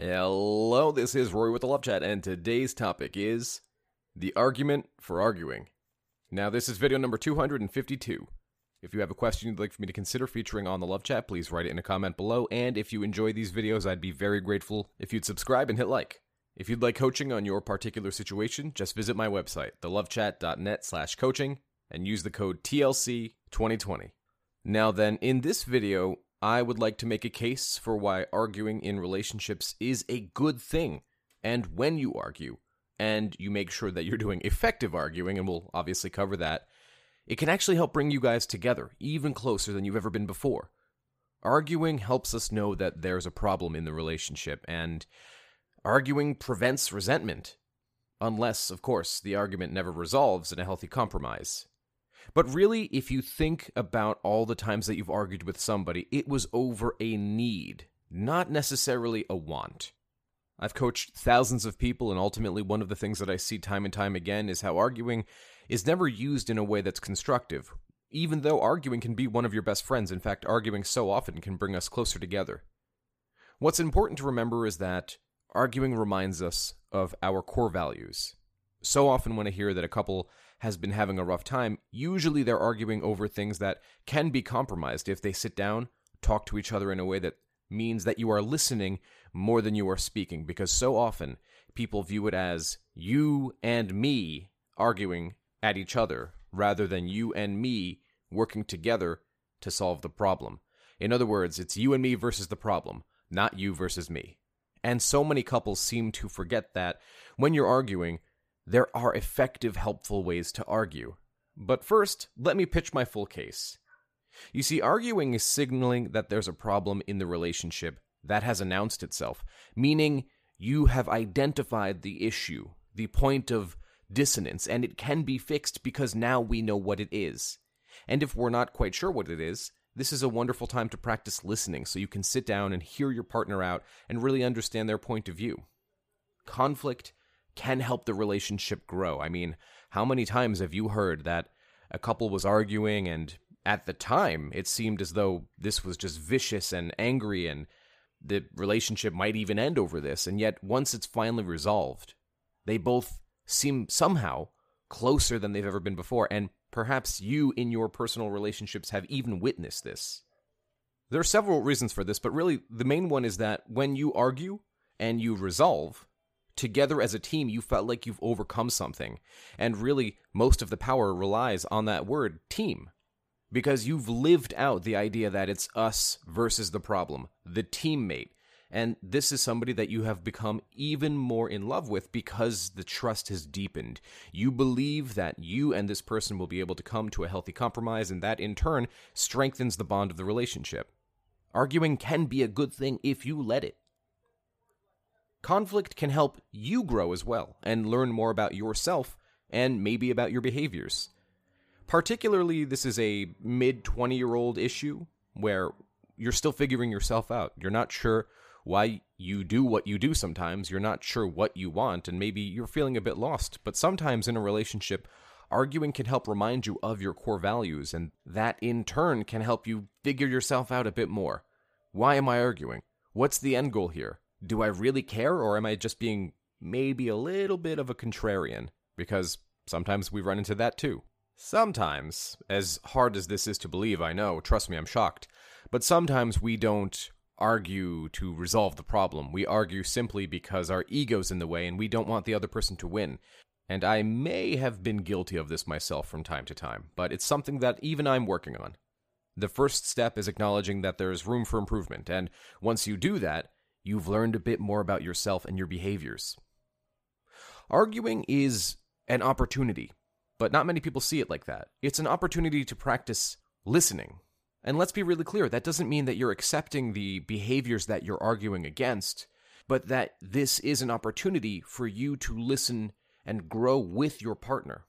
Hello, this is Rory with the Love Chat, and today's topic is the argument for arguing. Now, this is video number 252. If you have a question you'd like for me to consider featuring on the Love Chat, please write it in a comment below. And if you enjoy these videos, I'd be very grateful if you'd subscribe and hit like. If you'd like coaching on your particular situation, just visit my website, thelovechat.net slash coaching, and use the code TLC2020. Now then, in this video, I would like to make a case for why arguing in relationships is a good thing. And when you argue, and you make sure that you're doing effective arguing, and we'll obviously cover that, it can actually help bring you guys together, even closer than you've ever been before. Arguing helps us know that there's a problem in the relationship, and arguing prevents resentment. Unless, of course, the argument never resolves in a healthy compromise. But really, if you think about all the times that you've argued with somebody, it was over a need, not necessarily a want. I've coached thousands of people, and ultimately, one of the things that I see time and time again is how arguing is never used in a way that's constructive, even though arguing can be one of your best friends. In fact, arguing so often can bring us closer together. What's important to remember is that arguing reminds us of our core values. So often, when I hear that a couple has been having a rough time, usually they're arguing over things that can be compromised if they sit down, talk to each other in a way that means that you are listening more than you are speaking, because so often people view it as you and me arguing at each other rather than you and me working together to solve the problem. In other words, it's you and me versus the problem, not you versus me. And so many couples seem to forget that when you're arguing, there are effective, helpful ways to argue. But first, let me pitch my full case. You see, arguing is signaling that there's a problem in the relationship that has announced itself, meaning you have identified the issue, the point of dissonance, and it can be fixed because now we know what it is. And if we're not quite sure what it is, this is a wonderful time to practice listening so you can sit down and hear your partner out and really understand their point of view. Conflict can help the relationship grow. I mean, how many times have you heard that a couple was arguing and at the time it seemed as though this was just vicious and angry and the relationship might even end over this, and yet once it's finally resolved, they both seem somehow closer than they've ever been before, and perhaps you in your personal relationships have even witnessed this. There are several reasons for this, but really the main one is that when you argue and you resolve, together as a team, you felt like you've overcome something. And really, most of the power relies on that word, team. Because you've lived out the idea that it's us versus the problem, the teammate. And this is somebody that you have become even more in love with because the trust has deepened. You believe that you and this person will be able to come to a healthy compromise, and that in turn strengthens the bond of the relationship. Arguing can be a good thing if you let it. Conflict can help you grow as well and learn more about yourself and maybe about your behaviors. Particularly, this is a mid 20 year old issue where you're still figuring yourself out. You're not sure why you do what you do sometimes. You're not sure what you want, and maybe you're feeling a bit lost. But sometimes in a relationship, arguing can help remind you of your core values, and that in turn can help you figure yourself out a bit more. Why am I arguing? What's the end goal here? Do I really care or am I just being maybe a little bit of a contrarian? Because sometimes we run into that too. Sometimes, as hard as this is to believe, I know, trust me, I'm shocked, but sometimes we don't argue to resolve the problem. We argue simply because our ego's in the way and we don't want the other person to win. And I may have been guilty of this myself from time to time, but it's something that even I'm working on. The first step is acknowledging that there is room for improvement, and once you do that, you've learned a bit more about yourself and your behaviors. Arguing is an opportunity, but not many people see it like that. It's an opportunity to practice listening. And let's be really clear that doesn't mean that you're accepting the behaviors that you're arguing against, but that this is an opportunity for you to listen and grow with your partner.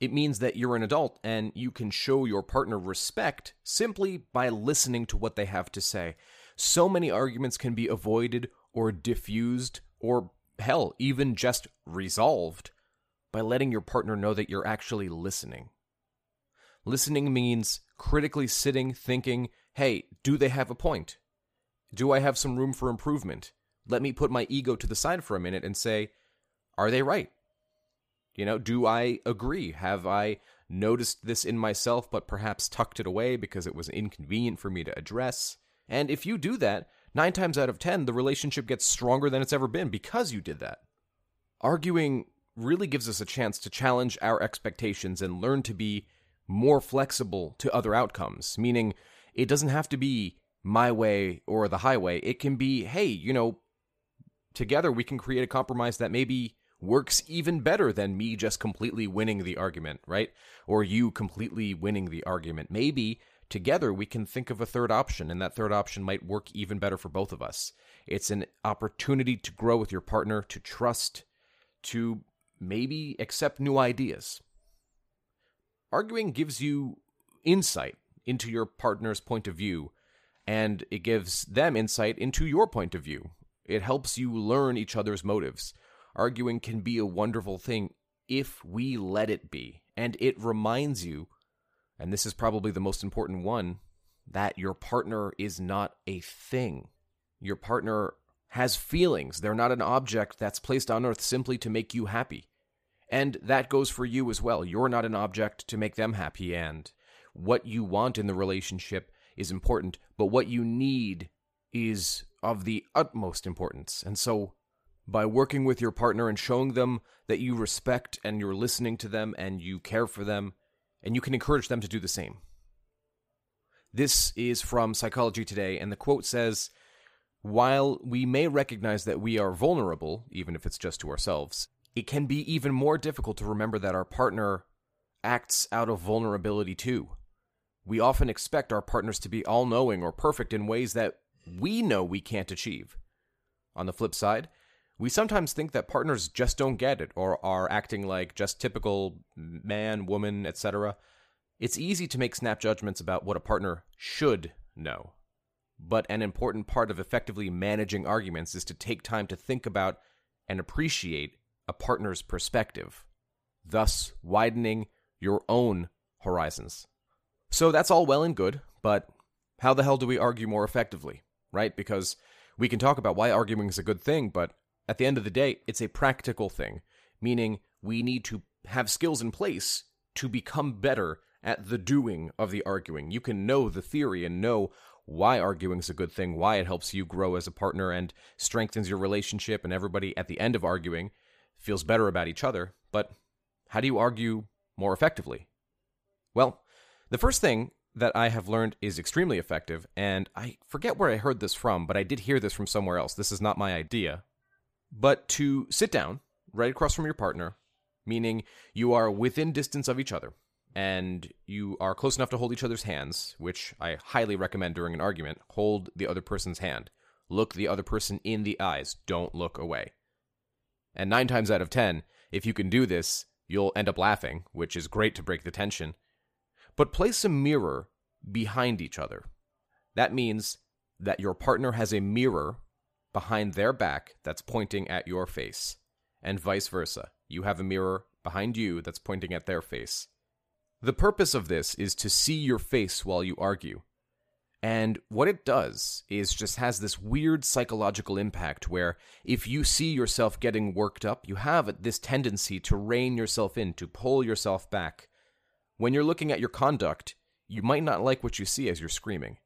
It means that you're an adult and you can show your partner respect simply by listening to what they have to say so many arguments can be avoided or diffused or hell, even just resolved by letting your partner know that you're actually listening. Listening means critically sitting, thinking, hey, do they have a point? Do I have some room for improvement? let me put my ego to the side for a minute and say, are they right? You know, do I agree? Have I noticed this in myself, but perhaps tucked it away because it was inconvenient for me to address? And if you do that, nine times out of ten, the relationship gets stronger than it's ever been because you did that. Arguing really gives us a chance to challenge our expectations and learn to be more flexible to other outcomes, meaning it doesn't have to be my way or the highway. It can be, hey, you know, together we can create a compromise that maybe works even better than me just completely winning the argument, right? Or you completely winning the argument. Maybe together we can think of a third option, and that third option might work even better for both of us. It's an opportunity to grow with your partner, to trust, to maybe accept new ideas. Arguing gives you insight into your partner's point of view, and it gives them insight into your point of view. It helps you learn each other's motives. Arguing can be a wonderful thing if we let it be. And it reminds you, and this is probably the most important one, that your partner is not a thing. Your partner has feelings. They're not an object that's placed on earth simply to make you happy. And that goes for you as well. You're not an object to make them happy, and what you want in the relationship is important, but what you need is of the utmost importance. And so, by working with your partner and showing them that you respect and you're listening to them and you care for them, and you can encourage them to do the same. This is from Psychology Today, and the quote says While we may recognize that we are vulnerable, even if it's just to ourselves, it can be even more difficult to remember that our partner acts out of vulnerability too. We often expect our partners to be all knowing or perfect in ways that we know we can't achieve. On the flip side, we sometimes think that partners just don't get it or are acting like just typical man, woman, etc. It's easy to make snap judgments about what a partner should know. But an important part of effectively managing arguments is to take time to think about and appreciate a partner's perspective, thus widening your own horizons. So that's all well and good, but how the hell do we argue more effectively, right? Because we can talk about why arguing is a good thing, but at the end of the day, it's a practical thing, meaning we need to have skills in place to become better at the doing of the arguing. You can know the theory and know why arguing is a good thing, why it helps you grow as a partner and strengthens your relationship, and everybody at the end of arguing feels better about each other, but how do you argue more effectively? Well, the first thing that I have learned is extremely effective, and I forget where I heard this from, but I did hear this from somewhere else. This is not my idea. But to sit down right across from your partner, meaning you are within distance of each other, and you are close enough to hold each other's hands, which I highly recommend during an argument, hold the other person's hand. Look the other person in the eyes. Don't look away. And nine times out of ten, if you can do this, you'll end up laughing, which is great to break the tension. But place a mirror behind each other. That means that your partner has a mirror behind their back that's pointing at your face, and vice versa. You have a mirror behind you that's pointing at their face. The purpose of this is to see your face while you argue. And what it does is just has this weird psychological impact where if you see yourself getting worked up, you have this tendency to rein yourself in, to pull yourself back. When you're looking at your conduct, you might not like what you see as you're screaming,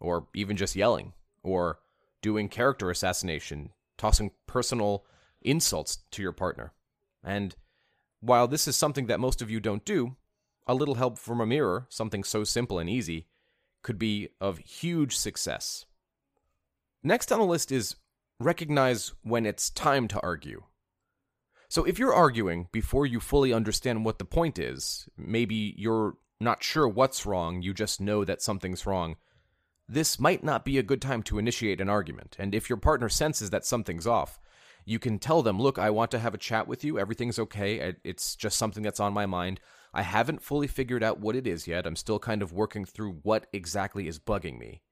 or even just yelling, or doing character assassination, tossing personal insults to your partner. And while this is something that most of you don't do, a little help from a mirror, something so simple and easy, could be of huge success. Next on the list is recognize when it's time to argue. So if you're arguing before you fully understand what the point is, maybe you're not sure what's wrong, you just know that something's wrong, this might not be a good time to initiate an argument. And if your partner senses that something's off, you can tell them, look, I want to have a chat with you. Everything's okay. It's just something that's on my mind. I haven't fully figured out what it is yet. I'm still kind of working through what exactly is bugging me.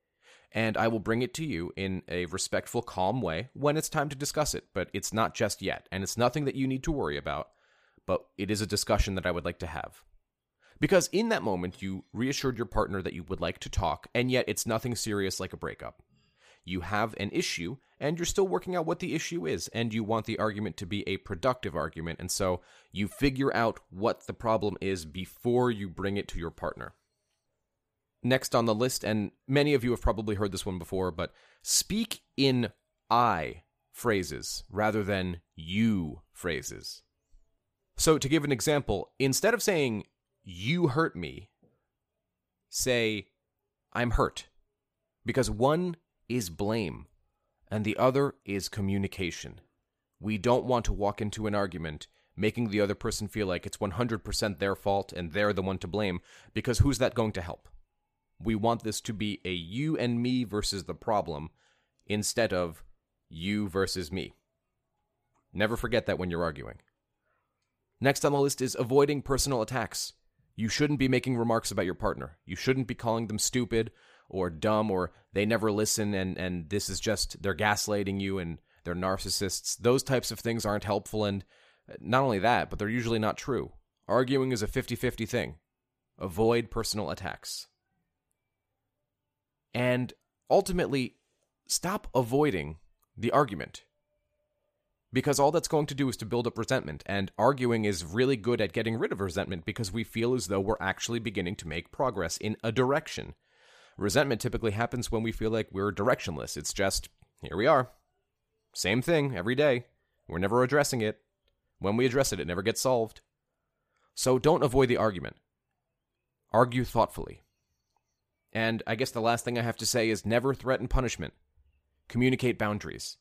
And I will bring it to you in a respectful, calm way when it's time to discuss it. But it's not just yet. And it's nothing that you need to worry about. But it is a discussion that I would like to have. Because in that moment, you reassured your partner that you would like to talk, and yet it's nothing serious like a breakup. you have an issue and you're still working out what the issue is and you want the argument to be a productive argument and so you figure out what the problem is before you bring it to your partner. Next on the list and many of you have probably heard this one before but speak in I phrases rather than you phrases. So to give an example, instead of saying you hurt me, say I'm hurt because one is blame and the other is communication. We don't want to walk into an argument making the other person feel like it's 100% their fault and they're the one to blame, because who's that going to help? We want this to be a you and me versus the problem instead of you versus me. Never forget that when you're arguing. Next on the list is avoiding personal attacks. You shouldn't be making remarks about your partner. You shouldn't be calling them stupid or dumb or they never listen and, and this is just they're gaslighting you and they're narcissists. Those types of things aren't helpful and uh, not only that, but they're usually not true. Arguing is a 50-50 thing. Avoid personal attacks. And ultimately stop avoiding the argument. Because all that's going to do is to build up resentment, and arguing is really good at getting rid of resentment because we feel as though we're actually beginning to make progress in a direction. Resentment typically happens when we feel like we're directionless. It's just, here we are. Same thing every day. We're never addressing it. When we address it, it never gets solved. So don't avoid the argument. Argue thoughtfully. And I guess the last thing I have to say is never threaten punishment. Communicate boundaries.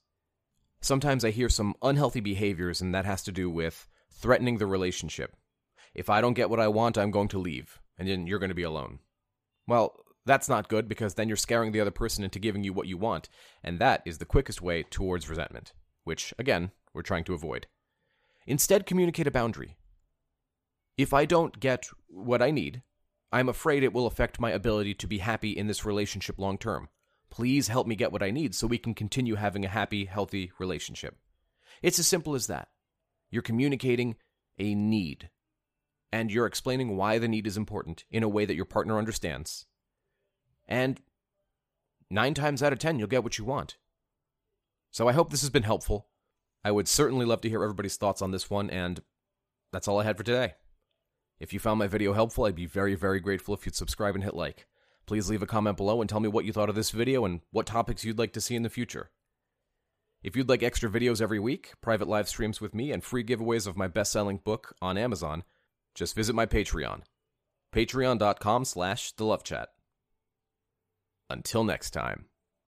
Sometimes I hear some unhealthy behaviors, and that has to do with threatening the relationship. If I don't get what I want, I'm going to leave, and then you're going to be alone. Well, that's not good because then you're scaring the other person into giving you what you want, and that is the quickest way towards resentment, which, again, we're trying to avoid. Instead, communicate a boundary. If I don't get what I need, I'm afraid it will affect my ability to be happy in this relationship long term. Please help me get what I need so we can continue having a happy, healthy relationship. It's as simple as that. You're communicating a need, and you're explaining why the need is important in a way that your partner understands and nine times out of ten, you'll get what you want. So I hope this has been helpful. I would certainly love to hear everybody's thoughts on this one, and that's all I had for today. If you found my video helpful, I'd be very, very grateful if you'd subscribe and hit like. Please leave a comment below and tell me what you thought of this video and what topics you'd like to see in the future. If you'd like extra videos every week, private live streams with me, and free giveaways of my best-selling book on Amazon, just visit my Patreon. Patreon.com slash The Love Chat. Until next time.